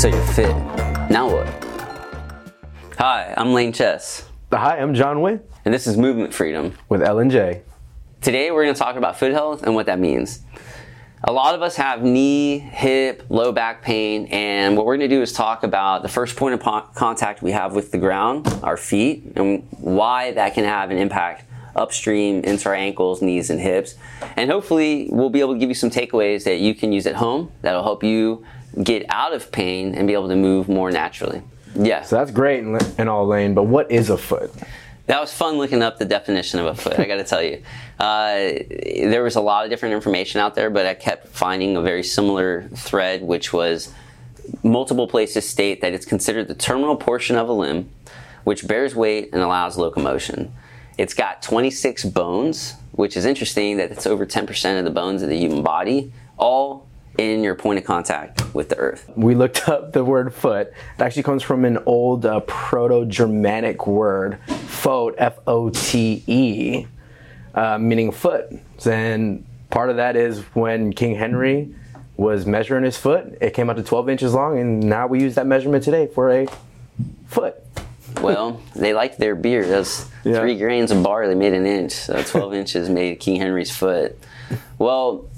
So you're fit. Now what? Hi, I'm Lane Chess, Hi, I'm John Wynn and this is Movement Freedom. with J. Today we're going to talk about foot health and what that means. A lot of us have knee, hip, low back pain, and what we're going to do is talk about the first point of po- contact we have with the ground, our feet, and why that can have an impact upstream into our ankles, knees, and hips. And hopefully, we'll be able to give you some takeaways that you can use at home that'll help you get out of pain and be able to move more naturally. Yeah. So that's great in, in all lane, but what is a foot? That was fun looking up the definition of a foot, I gotta tell you. Uh, there was a lot of different information out there, but I kept finding a very similar thread, which was multiple places state that it's considered the terminal portion of a limb which bears weight and allows locomotion. It's got 26 bones, which is interesting that it's over 10% of the bones of the human body, all in your point of contact with the earth. We looked up the word foot. It actually comes from an old uh, Proto Germanic word, fote, F O T E, uh, meaning foot. And part of that is when King Henry was measuring his foot, it came out to 12 inches long, and now we use that measurement today for a foot. Well, they liked their beer. Those Yeah. three grains of barley made an inch, so 12 inches made King Henry's foot. Well,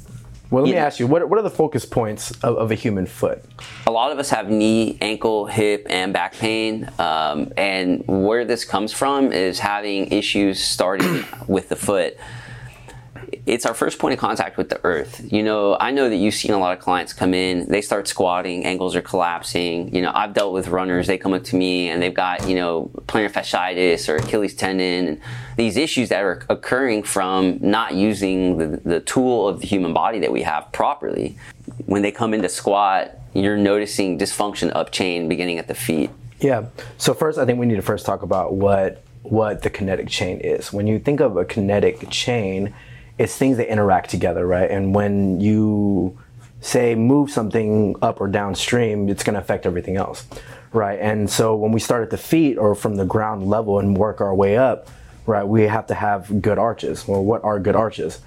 Well, let me ask you, what, what are the focus points of, of a human foot? a lot of us have knee, ankle, hip, and back pain. Um, and where this comes from is having issues starting with the foot. It's our first point of contact with the earth. You know, I know that you've seen a lot of clients come in, they start squatting, ankles are collapsing. You know, I've dealt with runners, they come up to me and they've got, you know, plantar fasciitis or Achilles tendon, and these issues that are occurring from not using the, the tool of the human body that we have properly. When they come into squat, you're noticing dysfunction up chain beginning at the feet. Yeah. So first, I think we need to first talk about what what the kinetic chain is. When you think of a kinetic chain, it's things that interact together, right? And when you say move something up or downstream, it's going to affect everything else, right? And so when we start at the feet or from the ground level and work our way up, right, we have to have good arches. Well, what are good arches?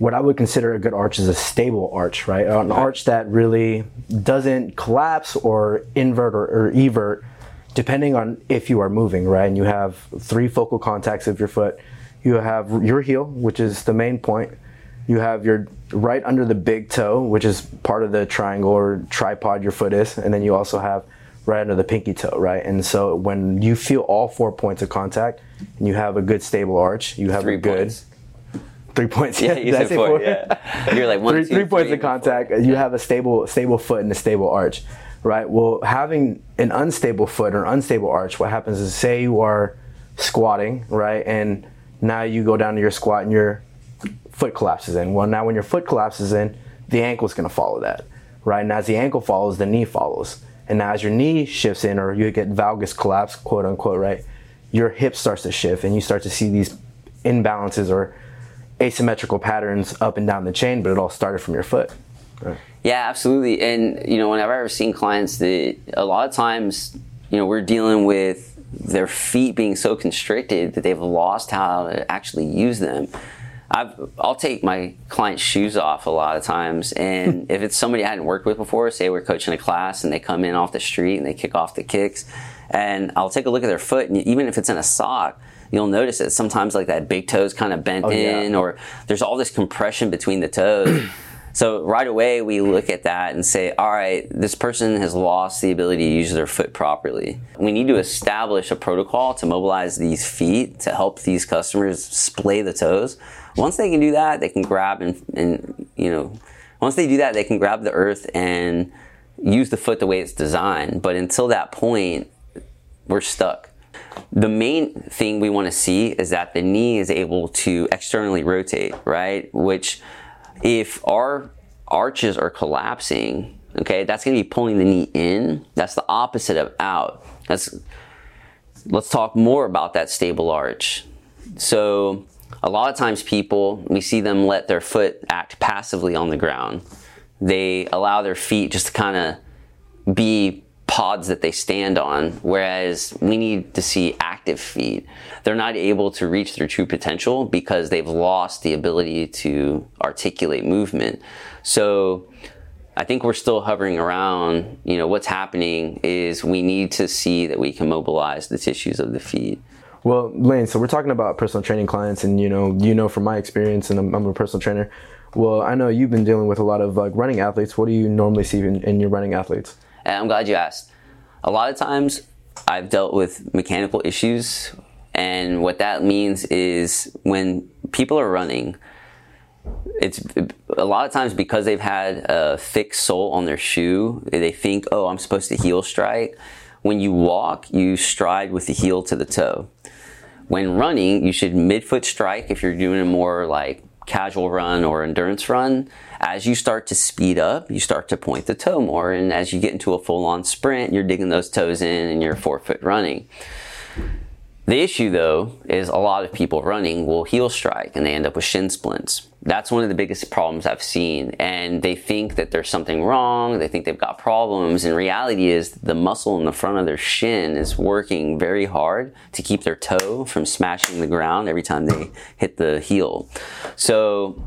what I would consider a good arch is a stable arch, right? An arch that really doesn't collapse or invert or, or evert depending on if you are moving, right? And you have three focal contacts of your foot. You have your heel, which is the main point. You have your right under the big toe, which is part of the triangle or tripod your foot is. And then you also have right under the pinky toe, right? And so when you feel all four points of contact and you have a good stable arch, you have Three a good points. three points. Yeah, you said four. four? Yeah. You're like one, three, two, three points three, of contact. You have a stable stable foot and a stable arch, right? Well, having an unstable foot or unstable arch, what happens is say you are squatting, right, and now you go down to your squat and your foot collapses in. Well, now when your foot collapses in, the ankle is going to follow that, right? And as the ankle follows, the knee follows. And now as your knee shifts in, or you get valgus collapse, quote unquote, right? Your hip starts to shift, and you start to see these imbalances or asymmetrical patterns up and down the chain, but it all started from your foot. Yeah, absolutely. And you know, whenever I've seen clients that a lot of times, you know, we're dealing with their feet being so constricted that they've lost how to actually use them. I've, I'll take my client's shoes off a lot of times, and if it's somebody I hadn't worked with before, say we're coaching a class and they come in off the street and they kick off the kicks, and I'll take a look at their foot, and even if it's in a sock, you'll notice that sometimes like that big toe's kind of bent oh, yeah. in, or there's all this compression between the toes. So right away we look at that and say, all right, this person has lost the ability to use their foot properly. We need to establish a protocol to mobilize these feet to help these customers splay the toes. Once they can do that, they can grab and, and you know, once they do that, they can grab the earth and use the foot the way it's designed. But until that point, we're stuck. The main thing we want to see is that the knee is able to externally rotate, right? Which, if our arches are collapsing, okay, that's going to be pulling the knee in. That's the opposite of out. That's let's talk more about that stable arch. So, a lot of times people, we see them let their foot act passively on the ground. They allow their feet just to kind of be pods that they stand on, whereas we need to see active feet. They're not able to reach their true potential because they've lost the ability to articulate movement. So, I think we're still hovering around. You know, what's happening is we need to see that we can mobilize the tissues of the feet. Well, Lane, so we're talking about personal training clients, and you know, you know from my experience, and I'm, I'm a personal trainer. Well, I know you've been dealing with a lot of like running athletes. What do you normally see in, in your running athletes? And I'm glad you asked. A lot of times, I've dealt with mechanical issues, and what that means is when people are running, it's a lot of times because they've had a thick sole on their shoe, they think, oh, I'm supposed to heel strike. When you walk, you stride with the heel to the toe. When running, you should midfoot strike if you're doing a more like casual run or endurance run. As you start to speed up, you start to point the toe more. And as you get into a full on sprint, you're digging those toes in and you're forefoot running. The issue though is a lot of people running will heel strike and they end up with shin splints. That's one of the biggest problems I've seen. And they think that there's something wrong, they think they've got problems. And reality is the muscle in the front of their shin is working very hard to keep their toe from smashing the ground every time they hit the heel. So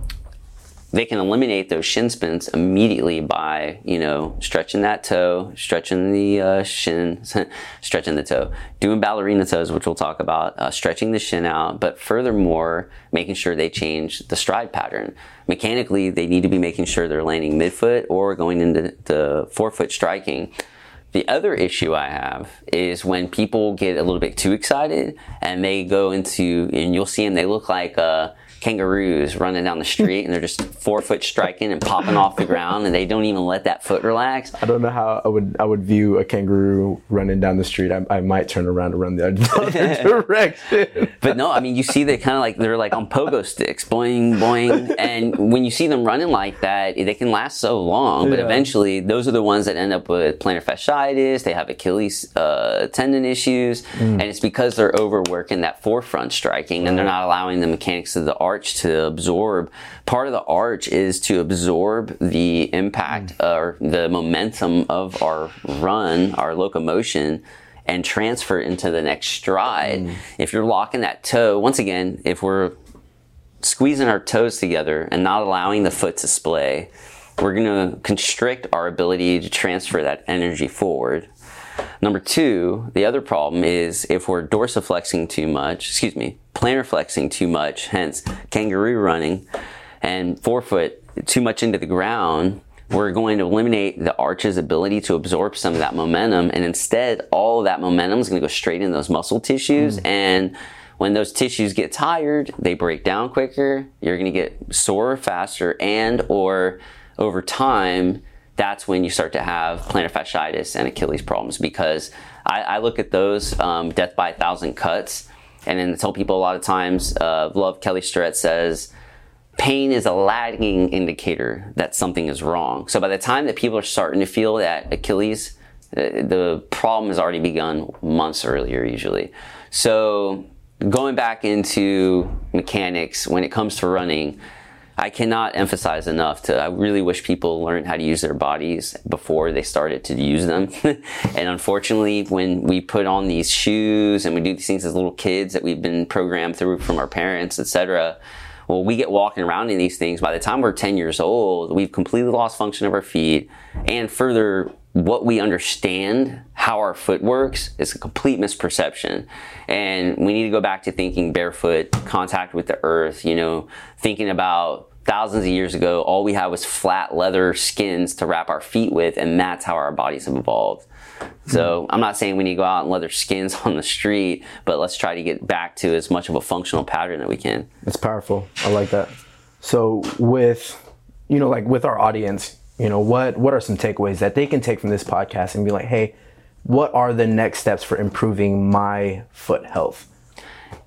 they can eliminate those shin splints immediately by you know stretching that toe, stretching the uh, shin, stretching the toe, doing ballerina toes, which we'll talk about, uh, stretching the shin out, but furthermore making sure they change the stride pattern. Mechanically, they need to be making sure they're landing midfoot or going into the forefoot striking. The other issue I have is when people get a little bit too excited and they go into, and you'll see them, they look like. Uh, kangaroos running down the street and they're just forefoot striking and popping off the ground and they don't even let that foot relax. I don't know how I would I would view a kangaroo running down the street. I, I might turn around and run the other direction. but no, I mean you see they kind of like they're like on pogo sticks, boing boing, and when you see them running like that, they can last so long. But yeah. eventually, those are the ones that end up with plantar fasciitis. They have Achilles uh, tendon issues, mm. and it's because they're overworking that forefoot striking and they're not allowing the mechanics of the arch arch to absorb. Part of the arch is to absorb the impact mm. or the momentum of our run, our locomotion, and transfer it into the next stride. Mm. If you're locking that toe, once again, if we're squeezing our toes together and not allowing the foot to splay, we're going to constrict our ability to transfer that energy forward. Number two, the other problem is if we're dorsiflexing too much, excuse me, plantar flexing too much, hence kangaroo running, and forefoot too much into the ground, we're going to eliminate the arch's ability to absorb some of that momentum, and instead, all of that momentum is going to go straight into those muscle tissues. Mm. And when those tissues get tired, they break down quicker. You're going to get sore faster, and or over time, that's when you start to have plantar fasciitis and Achilles problems because I, I look at those um, death by a thousand cuts and then tell people a lot of times, uh, love Kelly Starrett says, pain is a lagging indicator that something is wrong. So by the time that people are starting to feel that Achilles, uh, the problem has already begun months earlier usually. So going back into mechanics when it comes to running, I cannot emphasize enough to I really wish people learned how to use their bodies before they started to use them. and unfortunately, when we put on these shoes and we do these things as little kids that we've been programmed through from our parents, etc., well, we get walking around in these things. By the time we're 10 years old, we've completely lost function of our feet. And further, what we understand how our foot works is a complete misperception. And we need to go back to thinking barefoot, contact with the earth, you know, thinking about thousands of years ago, all we had was flat leather skins to wrap our feet with, and that's how our bodies have evolved. So hmm. I'm not saying we need to go out and leather skins on the street, but let's try to get back to as much of a functional pattern that we can. It's powerful. I like that. So with you know, like with our audience, you know, what what are some takeaways that they can take from this podcast and be like, hey, what are the next steps for improving my foot health?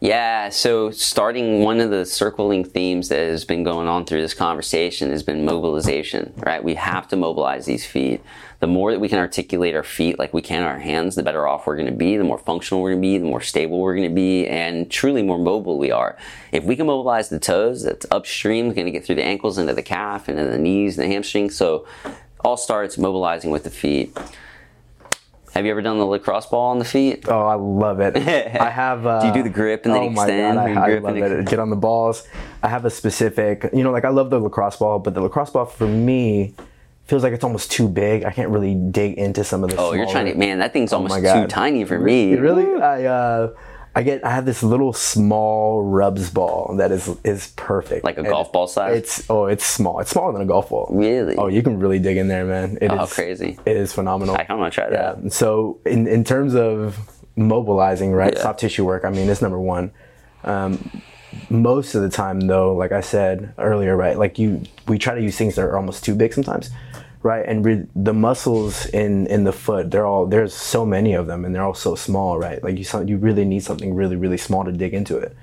Yeah, so starting one of the circling themes that has been going on through this conversation has been mobilization, right? We have to mobilize these feet. The more that we can articulate our feet like we can our hands, the better off we're going to be, the more functional we're going to be, the more stable we're going to be, and truly more mobile we are. If we can mobilize the toes, that's upstream, going to get through the ankles into the calf, into the knees, and the hamstring. So all starts mobilizing with the feet. Have you ever done the lacrosse ball on the feet? Oh, I love it. I have. Uh, do you do the grip and then oh extend? my god, I, I love it. Get on the balls. I have a specific, you know, like I love the lacrosse ball, but the lacrosse ball for me feels like it's almost too big. I can't really dig into some of the. Oh, you're trying to, man. That thing's almost my too tiny for me. Really, I uh, I get I have this little small rubs ball that is is perfect. Like a And golf ball size? It's oh, it's small. It's smaller than a golf ball. Really? Oh, you can really dig in there, man. It is Oh, crazy. It is phenomenal. I kind of try Yeah. that. So in in terms of mobilizing, right? Yeah. Soft tissue work. I mean, it's number one. Um, most of the time, though, like I said earlier, right? Like you, we try to use things that are almost too big sometimes, right? And re- the muscles in in the foot, they're all there's so many of them, and they're all so small, right? Like you, you really need something really, really small to dig into it.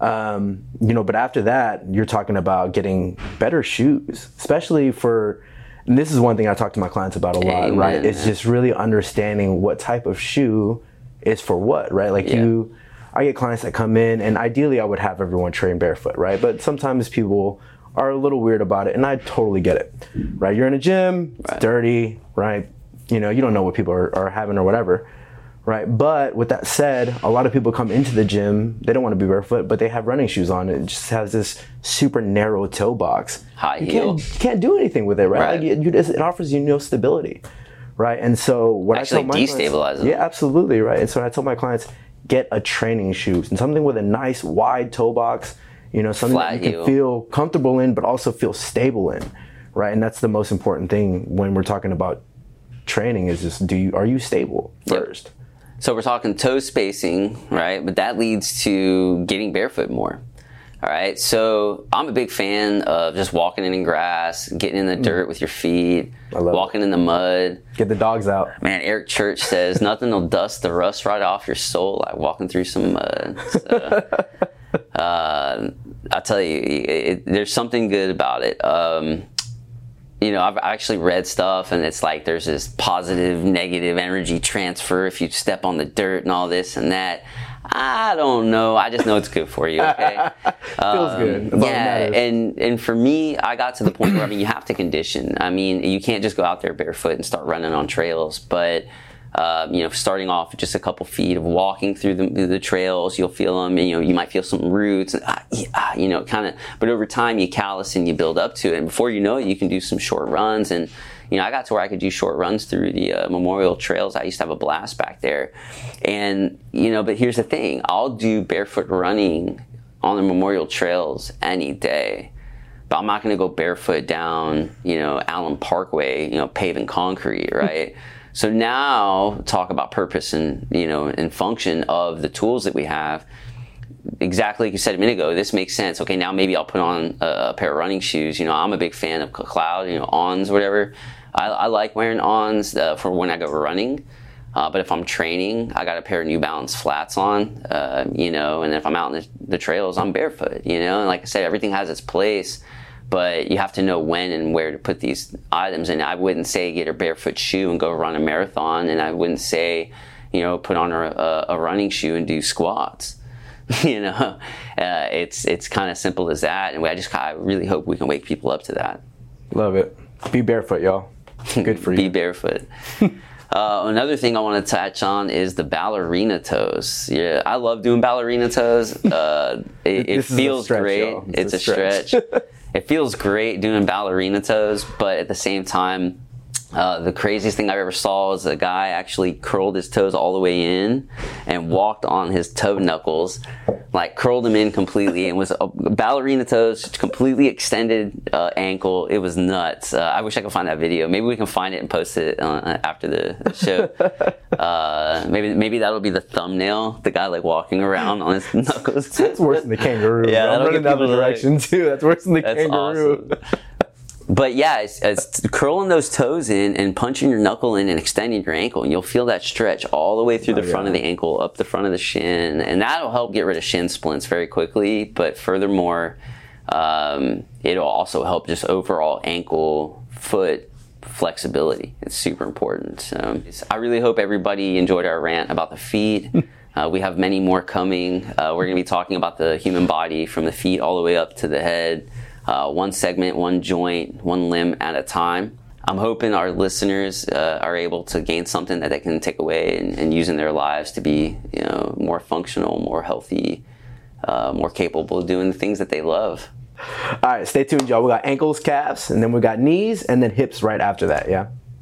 Um, you know, but after that, you're talking about getting better shoes, especially for. And this is one thing I talk to my clients about a lot, right? It's just really understanding what type of shoe is for what, right? Like Yeah. you, I get clients that come in, and ideally I would have everyone train barefoot, right? But sometimes people are a little weird about it, and I totally get it, right? You're in a gym, it's Right. dirty, right? You know, you don't know what people are, are having or whatever, right? But with that said, a lot of people come into the gym, they don't want to be barefoot, but they have running shoes on. It just has this super narrow toe box. High you heel. Can't, you can't do anything with it, right? Right. Like you, you just, it offers you no stability, right? And so what Actually I tell my clients- yeah, absolutely, right. And so I tell my clients, get a training shoes and something with a nice wide toe box, you know, something Flat that you heel. can feel comfortable in, but also feel stable in, right? And that's the most important thing when we're talking about training is just do you are you stable Yep. first? So we're talking toe spacing, right? But that leads to getting barefoot more. All right. So I'm a big fan of just walking in grass, getting in the dirt with your feet, Mm. Walking in the mud. Get the dogs out. Man, Eric Church says nothing will dust the rust right off your soul like walking through some mud. So, uh, I tell you, it, it, there's something good about it. Um, you know, I've actually read stuff, and it's like there's this positive, negative energy transfer if you step on the dirt and all this and that. I don't know. I just know it's good for you. Okay. Feels good. That's that Yeah, and and for me, I got to the point where I mean, you have to condition. I mean, you can't just go out there barefoot and start running on trails, but. Uh, you know, starting off just a couple feet of walking through the, the trails, you'll feel them. You know, you might feel some roots, and, yeah, ah, you know, kind of. But over time, you callus and you build up to it. And before you know it, you can do some short runs. And you know, I got to where I could do short runs through the uh, Memorial Trails. I used to have a blast back there. And you know, but here's the thing: I'll do barefoot running on the Memorial Trails any day but I'm not going to go barefoot down, you know, Allen Parkway, you know, paving concrete, right? so now talk about purpose and, you know, and function of the tools that we have. Exactly like you said a minute ago, this makes sense. Okay, now maybe I'll put on a, pair of running shoes. You know, I'm a big fan of Cloud, you know, Ons, whatever. I, I like wearing Ons uh, for when I go running. Uh, but if I'm training, I got a pair of New Balance flats on, uh, you know, and if I'm out in the, the trails, I'm barefoot, you know. And like I said, everything has its place, but you have to know when and where to put these items. And I wouldn't say get a barefoot shoe and go run a marathon, and I wouldn't say, you know, put on a, a, running shoe and do squats. you know, uh, it's it's kind of simple as that, and I just I really hope we can wake people up to that. Love it. Be barefoot, y'all. Good for you. Be barefoot. Uh, another thing I want to touch on is the ballerina toes. Yeah, I love doing ballerina toes. Uh, it, it This is a feels stretch, great. It's, It's a a stretch. stretch. It feels great doing ballerina toes, but at the same time, uh, the craziest thing I ever saw was a guy actually curled his toes all the way in and walked on his toe knuckles, like curled them in completely, and was a ballerina toes, completely extended uh, ankle. It was nuts. Uh, I wish I could find that video. Maybe we can find it and post it uh, after the show. uh, maybe maybe that'll be the thumbnail. The guy like walking around on his knuckles. That's worse than the kangaroo. Yeah, I'm that'll running get that people to, like- direction too. That's worse than the That's kangaroo. awesome. But yeah, it's, it's curling those toes in and punching your knuckle in and extending your ankle, and you'll feel that stretch all the way through the front yeah. of the ankle, up the front of the shin, and that'll help get rid of shin splints very quickly. But furthermore, um, it'll also help just overall ankle, foot flexibility. It's super important. So I really hope everybody enjoyed our rant about the feet. Uh, we have many more coming. Uh, we're going to be talking about the human body from the feet all the way up to the head, uh, one segment, one joint, one limb at a time. I'm hoping our listeners uh, are able to gain something that they can take away and, and use in their lives to be, you know, more functional, more healthy, uh, more capable of doing the things that they love. All right, stay tuned, y'all. We got ankles, calves, and then we got knees, and then hips right after that. Yeah.